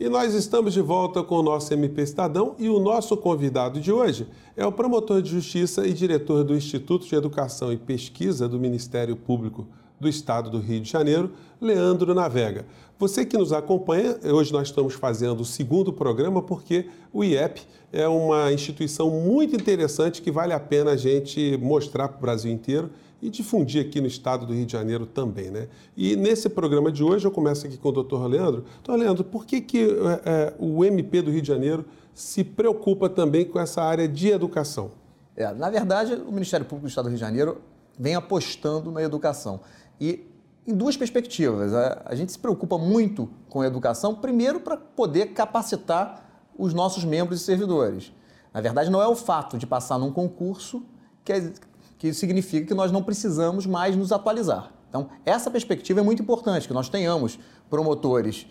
E nós estamos de volta com o nosso MP Estadão e o nosso convidado de hoje é o promotor de justiça e diretor do Instituto de Educação e Pesquisa do Ministério Público do Estado do Rio de Janeiro, Leandro Navega. Você que nos acompanha, hoje nós estamos fazendo o segundo programa porque o IEP é uma instituição muito interessante que vale a pena a gente mostrar para o Brasil inteiro e difundir aqui no estado do Rio de Janeiro também. Né? E nesse programa de hoje, eu começo aqui com o doutor Leandro. Doutor Leandro, por que, que é, é o MP do Rio de Janeiro se preocupa também com essa área de educação? É, na verdade, o Ministério Público do Estado do Rio de Janeiro vem apostando na educação. E em duas perspectivas. A, gente se preocupa muito com a educação, primeiro, para poder capacitar os nossos membros e servidores. Na verdade, não é o fato de passar num concurso que, é, que significa que nós não precisamos mais nos atualizar. Então, essa perspectiva é muito importante, que nós tenhamos promotores,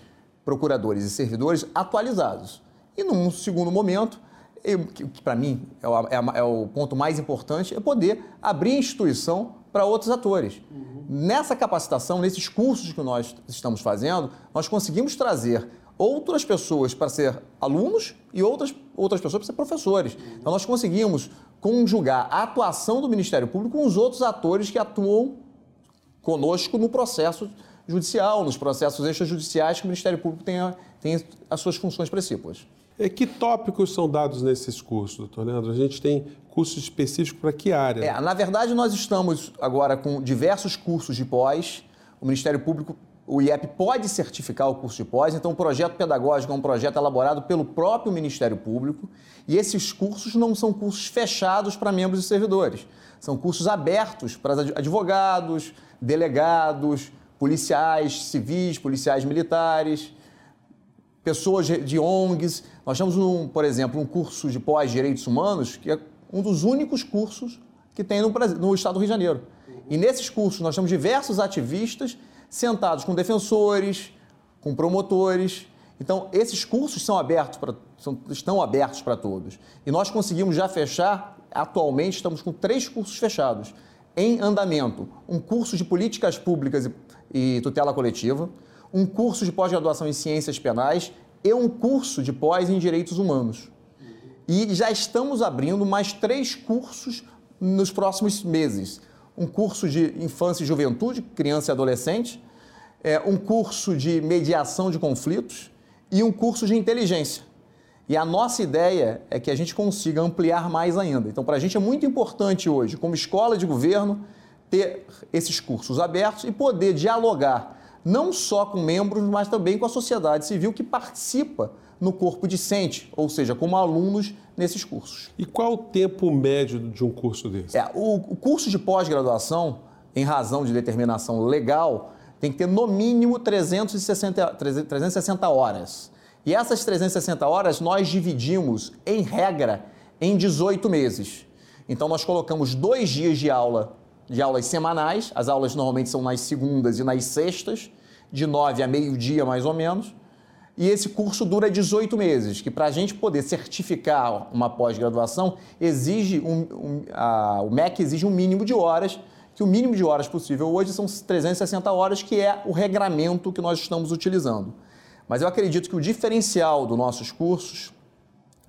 procuradores e servidores atualizados. E num segundo momento, eu, que, que para mim é o, é, é o, ponto mais importante, é poder abrir a instituição para outros atores. Uhum. Nessa capacitação, nesses cursos que nós estamos fazendo, nós conseguimos trazer outras pessoas para ser alunos e outras, outras pessoas para ser professores. Então, nós conseguimos conjugar a atuação do Ministério Público com os outros atores que atuam conosco no processo judicial, nos processos extrajudiciais que o Ministério Público tem, a, tem as suas funções principais. É, que tópicos são dados nesses cursos, doutor Leandro? A gente tem cursos específicos para que área? É, na verdade, nós estamos agora com diversos cursos de pós. O Ministério Público o IEP pode certificar o curso de pós, então o projeto pedagógico é um projeto elaborado pelo próprio Ministério Público e esses cursos não são cursos fechados para membros e servidores, são cursos abertos para advogados, delegados, policiais civis, policiais militares, pessoas de ONGs. Nós temos, um, por exemplo, um curso de pós-direitos humanos que é um dos únicos cursos que tem no, no estado do Rio de Janeiro. E nesses cursos nós temos diversos ativistas sentados com defensores, com promotores. Então, esses cursos são abertos pra, são, estão abertos para todos. E nós conseguimos já fechar, atualmente estamos com três cursos fechados. Em andamento, um curso de políticas públicas e, e tutela coletiva, um curso de pós-graduação em ciências penais e um curso de pós em direitos humanos. E já estamos abrindo mais três cursos nos próximos meses um curso de infância e juventude, criança e adolescente, é, um curso de mediação de conflitos e um curso de inteligência. E a nossa ideia é que a gente consiga ampliar mais ainda. Então, para a gente é muito importante hoje, como escola de governo, ter esses cursos abertos e poder dialogar não só com membros, mas também com a sociedade civil que participa no corpo discente, ou seja, como alunos nesses cursos. E qual o tempo médio de um curso desse? É, o, o curso de pós-graduação, em razão de determinação legal, tem que ter no mínimo 360, 360 horas. E essas 360 horas nós dividimos, em regra, em 18 meses. Então nós colocamos dois dias de aula, de aulas semanais, as aulas normalmente são nas segundas e nas sextas, de 9 a meio-dia mais ou menos e esse curso dura 18 meses, que para a gente poder certificar uma pós-graduação, exige um, um, a, o MEC exige um mínimo de horas, que o mínimo de horas possível hoje são 360 horas, que é o regramento que nós estamos utilizando. Mas eu acredito que o diferencial dos nossos cursos,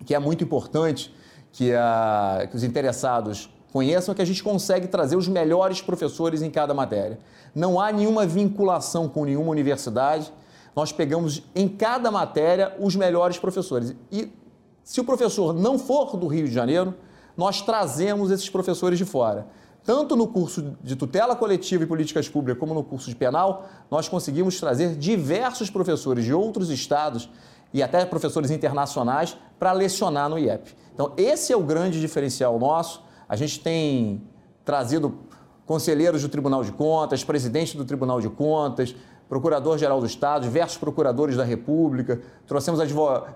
que é muito importante que, a, que os interessados conheçam, é que a gente consegue trazer os melhores professores em cada matéria. Não há nenhuma vinculação com nenhuma universidade nós pegamos em cada matéria os melhores professores. E se o professor não for do Rio de Janeiro, nós trazemos esses professores de fora. Tanto no curso de tutela coletiva e políticas públicas, como no curso de penal, nós conseguimos trazer diversos professores de outros estados e até professores internacionais para lecionar no IEP. Então, esse é o grande diferencial nosso. A gente tem trazido conselheiros do Tribunal de Contas, presidente do Tribunal de Contas, Procurador-Geral do Estado, diversos procuradores da República, trouxemos, advog...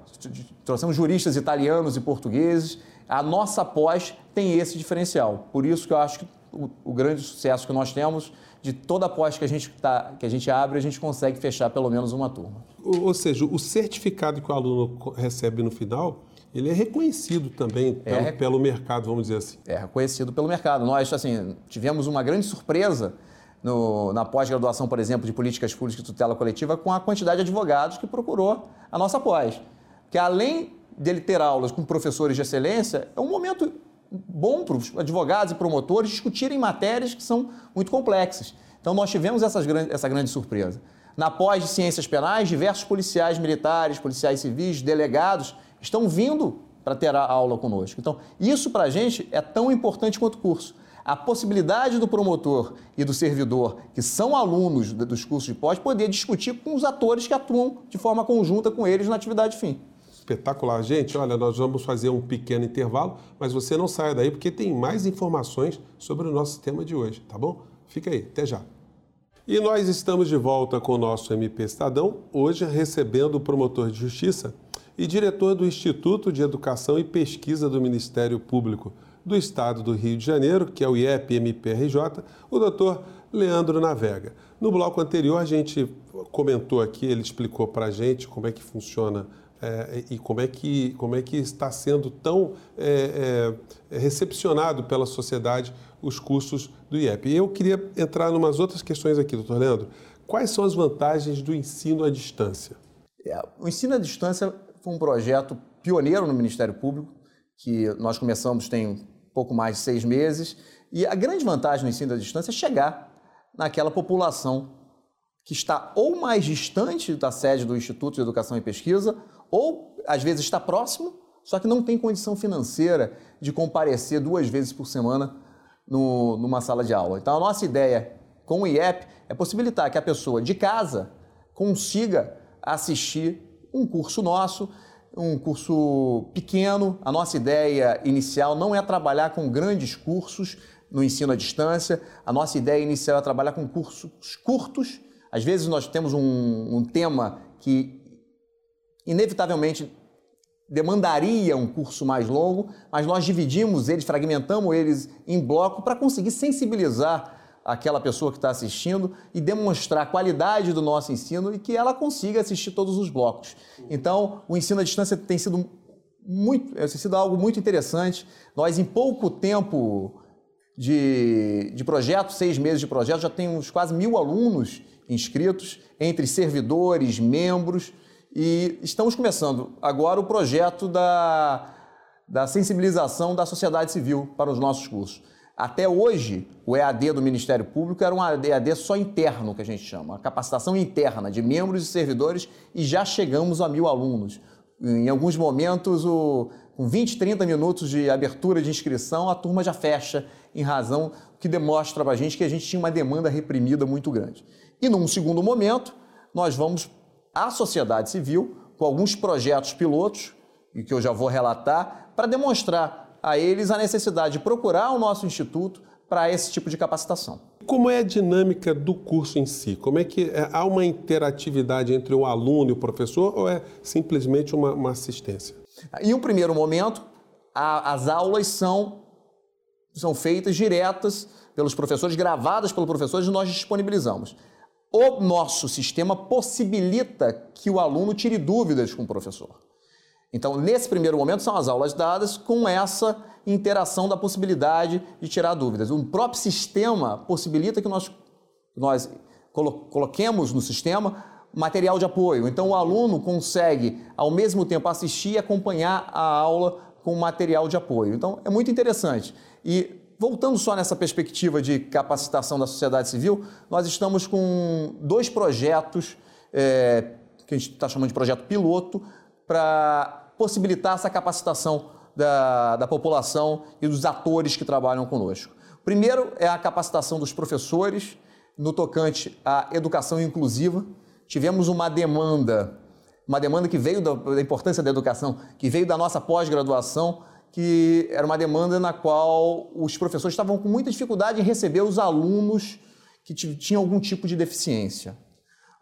trouxemos juristas italianos e portugueses. A nossa pós tem esse diferencial. Por isso que eu acho que o, o grande sucesso que nós temos, de toda a pós que a, gente tá, que a gente abre, a gente consegue fechar pelo menos uma turma. Ou seja, o certificado que o aluno recebe no final, ele é reconhecido também pelo, é, pelo mercado, vamos dizer assim. É reconhecido pelo mercado. Nós, assim, tivemos uma grande surpresa no, na pós-graduação, por exemplo, de políticas públicas de tutela coletiva, com a quantidade de advogados que procurou a nossa pós. Que além dele ter aulas com professores de excelência, é um momento bom para os advogados e promotores discutirem matérias que são muito complexas. Então, nós tivemos essas, essa grande surpresa. Na pós de ciências penais, diversos policiais militares, policiais civis, delegados estão vindo para ter a aula conosco. Então, isso para a gente é tão importante quanto o curso. A possibilidade do promotor e do servidor, que são alunos dos cursos de pós, poder discutir com os atores que atuam de forma conjunta com eles na atividade fim. Espetacular. Gente, olha, nós vamos fazer um pequeno intervalo, mas você não saia daí porque tem mais informações sobre o nosso tema de hoje, tá bom? Fica aí, até já. E nós estamos de volta com o nosso MP Estadão, hoje recebendo o promotor de justiça e diretor do Instituto de Educação e Pesquisa do Ministério Público do Estado do Rio de Janeiro, que é o IEP-MPRJ, o doutor Leandro Navega. No bloco anterior, a gente comentou aqui, ele explicou para a gente como é que funciona é, e como é, que, como é que está sendo tão é, é, recepcionado pela sociedade os cursos do IEP. Eu queria entrar em umas outras questões aqui, doutor Leandro. Quais são as vantagens do ensino à distância? É, o ensino à distância foi um projeto pioneiro no Ministério Público, que nós começamos tem pouco mais de seis meses. E a grande vantagem do ensino à distância é chegar naquela população que está ou mais distante da sede do Instituto de Educação e Pesquisa, ou às vezes está próximo, só que não tem condição financeira de comparecer duas vezes por semana no, numa sala de aula. Então, a nossa ideia com o IEP é possibilitar que a pessoa de casa consiga assistir um curso nosso, um curso pequeno. A nossa ideia inicial não é trabalhar com grandes cursos no ensino à distância. A nossa ideia inicial é trabalhar com cursos curtos. Às vezes nós temos um, um tema que inevitavelmente demandaria um curso mais longo, mas nós dividimos eles, fragmentamos eles em bloco para conseguir sensibilizar aquela pessoa que está assistindo e demonstrar a qualidade do nosso ensino e que ela consiga assistir todos os blocos. Então, o ensino à distância tem sido muito, tem sido algo muito interessante. Nós, em pouco tempo de, de projeto, seis meses de projeto, já temos quase mil alunos inscritos, entre servidores, membros. E estamos começando agora o projeto da, da sensibilização da sociedade civil para os nossos cursos. Até hoje, o EAD do Ministério Público era um EAD só interno, que a gente chama, a capacitação interna de membros e servidores, e já chegamos a mil alunos. Em alguns momentos, o, com 20, 30 minutos de abertura de inscrição, a turma já fecha, em razão que demonstra para a gente que a gente tinha uma demanda reprimida muito grande. E num segundo momento, nós vamos à sociedade civil com alguns projetos pilotos, e que eu já vou relatar, para demonstrar a eles a necessidade de procurar o nosso instituto para esse tipo de capacitação. Como é a dinâmica do curso em si? Como é que é, há uma interatividade entre o aluno e o professor ou é simplesmente uma, uma assistência? Em um primeiro momento, a, as aulas são, são feitas diretas pelos professores, gravadas pelos professores e nós disponibilizamos o nosso sistema possibilita que o aluno tire dúvidas com o professor. Então, nesse primeiro momento, são as aulas dadas com essa interação da possibilidade de tirar dúvidas. O próprio sistema possibilita que nós, nós coloquemos no sistema material de apoio. Então, o aluno consegue, ao mesmo tempo, assistir e acompanhar a aula com material de apoio. Então, é muito interessante. E Voltando só nessa perspectiva de capacitação da sociedade civil, nós estamos com dois projetos é, que a gente está chamando de projeto piloto para possibilitar essa capacitação da, da população e dos atores que trabalham conosco. Primeiro é a capacitação dos professores no tocante à educação inclusiva. Tivemos uma demanda, uma demanda que veio da, da importância da educação, que veio da nossa pós-graduação, que era uma demanda na qual os professores estavam com muita dificuldade em receber os alunos que tinham algum tipo de deficiência,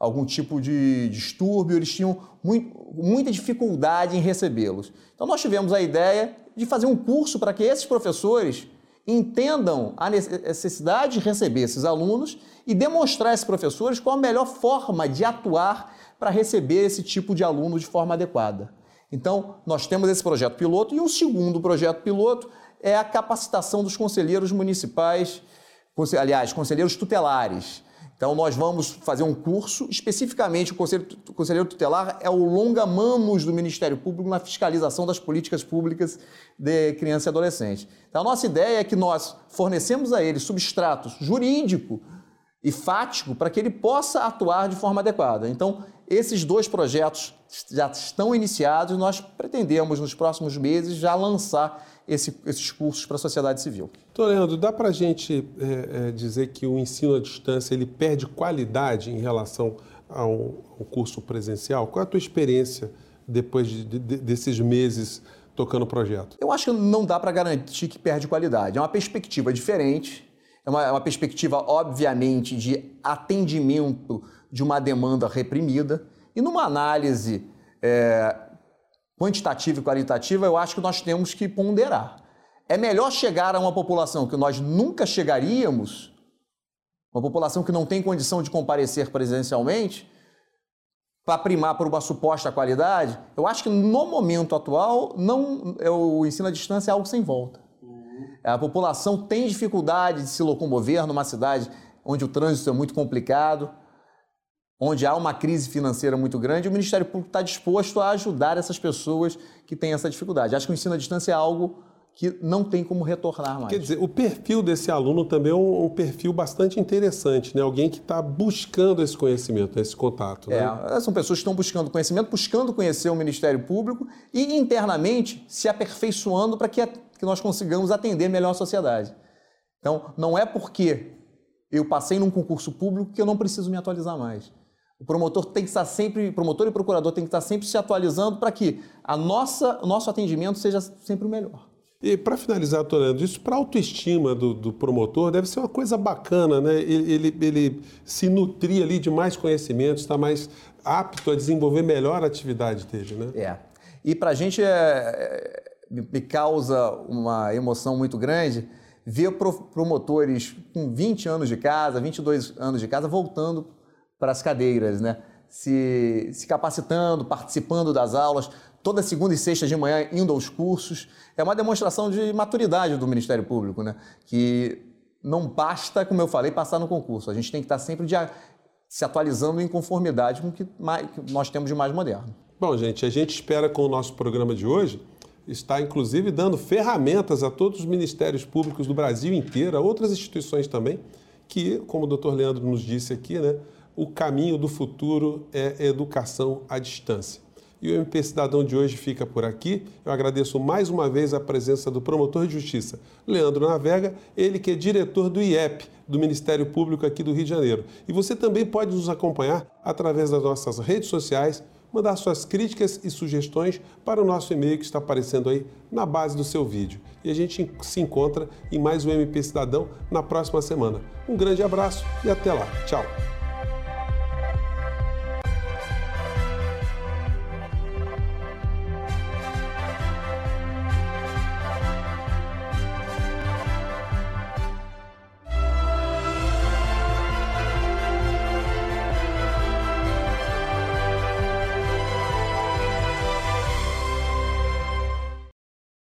algum tipo de distúrbio, eles tinham muito, muita dificuldade em recebê-los. Então nós tivemos a ideia de fazer um curso para que esses professores entendam a necessidade de receber esses alunos e demonstrar a esses professores qual a melhor forma de atuar para receber esse tipo de aluno de forma adequada. Então, nós temos esse projeto piloto e um segundo projeto piloto é a capacitação dos conselheiros municipais aliás, conselheiros tutelares. Então, nós vamos fazer um curso, especificamente o conselheiro, o conselheiro tutelar é o longa-manos do Ministério Público na fiscalização das políticas públicas de criança e adolescente. Então, a nossa ideia é que nós fornecemos a ele substrato jurídico e fático para que ele possa atuar de forma adequada. Então, esses dois projetos já estão iniciados e nós pretendemos, nos próximos meses, já lançar esse, esses cursos para a sociedade civil. Então, Leandro, dá para a gente é, é, dizer que o ensino à distância ele perde qualidade em relação ao, ao curso presencial? Qual é a tua experiência depois de, de, desses meses tocando o projeto? Eu acho que não dá para garantir que perde qualidade. É uma perspectiva diferente, é uma, é uma perspectiva, obviamente, de atendimento de uma demanda reprimida. E numa análise é, quantitativa e qualitativa, eu acho que nós temos que ponderar. É melhor chegar a uma população que nós nunca chegaríamos, uma população que não tem condição de comparecer presencialmente, para primar por uma suposta qualidade, eu acho que no momento atual não, é, o ensino à distância é algo sem volta. A população tem dificuldade de se locomover numa cidade onde o trânsito é muito complicado, onde há uma crise financeira muito grande, o Ministério Público está disposto a ajudar essas pessoas que têm essa dificuldade. Acho que o ensino à distância é algo que não tem como retornar mais. Quer dizer, o perfil desse aluno também é um, um perfil bastante interessante, né? Alguém que está buscando esse conhecimento, esse contato. Né? É, são pessoas que estão buscando conhecimento, buscando conhecer o Ministério Público e internamente se aperfeiçoando para que, que nós consigamos atender melhor a sociedade. Então, não é porque eu passei num concurso público que eu não preciso me atualizar mais. O promotor tem que estar sempre, promotor e procurador tem que estar sempre se atualizando para que a nossa, o nosso atendimento seja sempre o melhor. E para finalizar, Torando, isso para a autoestima do, do, promotor deve ser uma coisa bacana, né? Ele, ele, ele se nutrir ali de mais conhecimentos, está mais apto a desenvolver melhor a atividade dele, né? É. E para a gente é, é, me causa uma emoção muito grande ver promotores com 20 anos de casa, 22 anos de casa, voltando para as cadeiras, né? Se, se capacitando, participando das aulas, toda segunda e sexta de manhã indo aos cursos. É uma demonstração de maturidade do Ministério Público, né? Que não basta, como eu falei, passar no concurso. A gente tem que estar sempre de, se atualizando em conformidade com o que, mais, que nós temos de mais moderno. Bom, gente, a gente espera com o nosso programa de hoje está inclusive dando ferramentas a todos os ministérios públicos do Brasil inteiro, a outras instituições também, que, como o doutor Leandro nos disse aqui, né, o caminho do futuro é educação à distância. E o MP Cidadão de hoje fica por aqui. Eu agradeço mais uma vez a presença do promotor de justiça, Leandro Navega, ele que é diretor do IEP, do Ministério Público aqui do Rio de Janeiro. E você também pode nos acompanhar através das nossas redes sociais, mandar suas críticas e sugestões para o nosso e-mail que está aparecendo aí na base do seu vídeo. E a gente se encontra em mais um MP Cidadão na próxima semana. Um grande abraço e até lá. Tchau.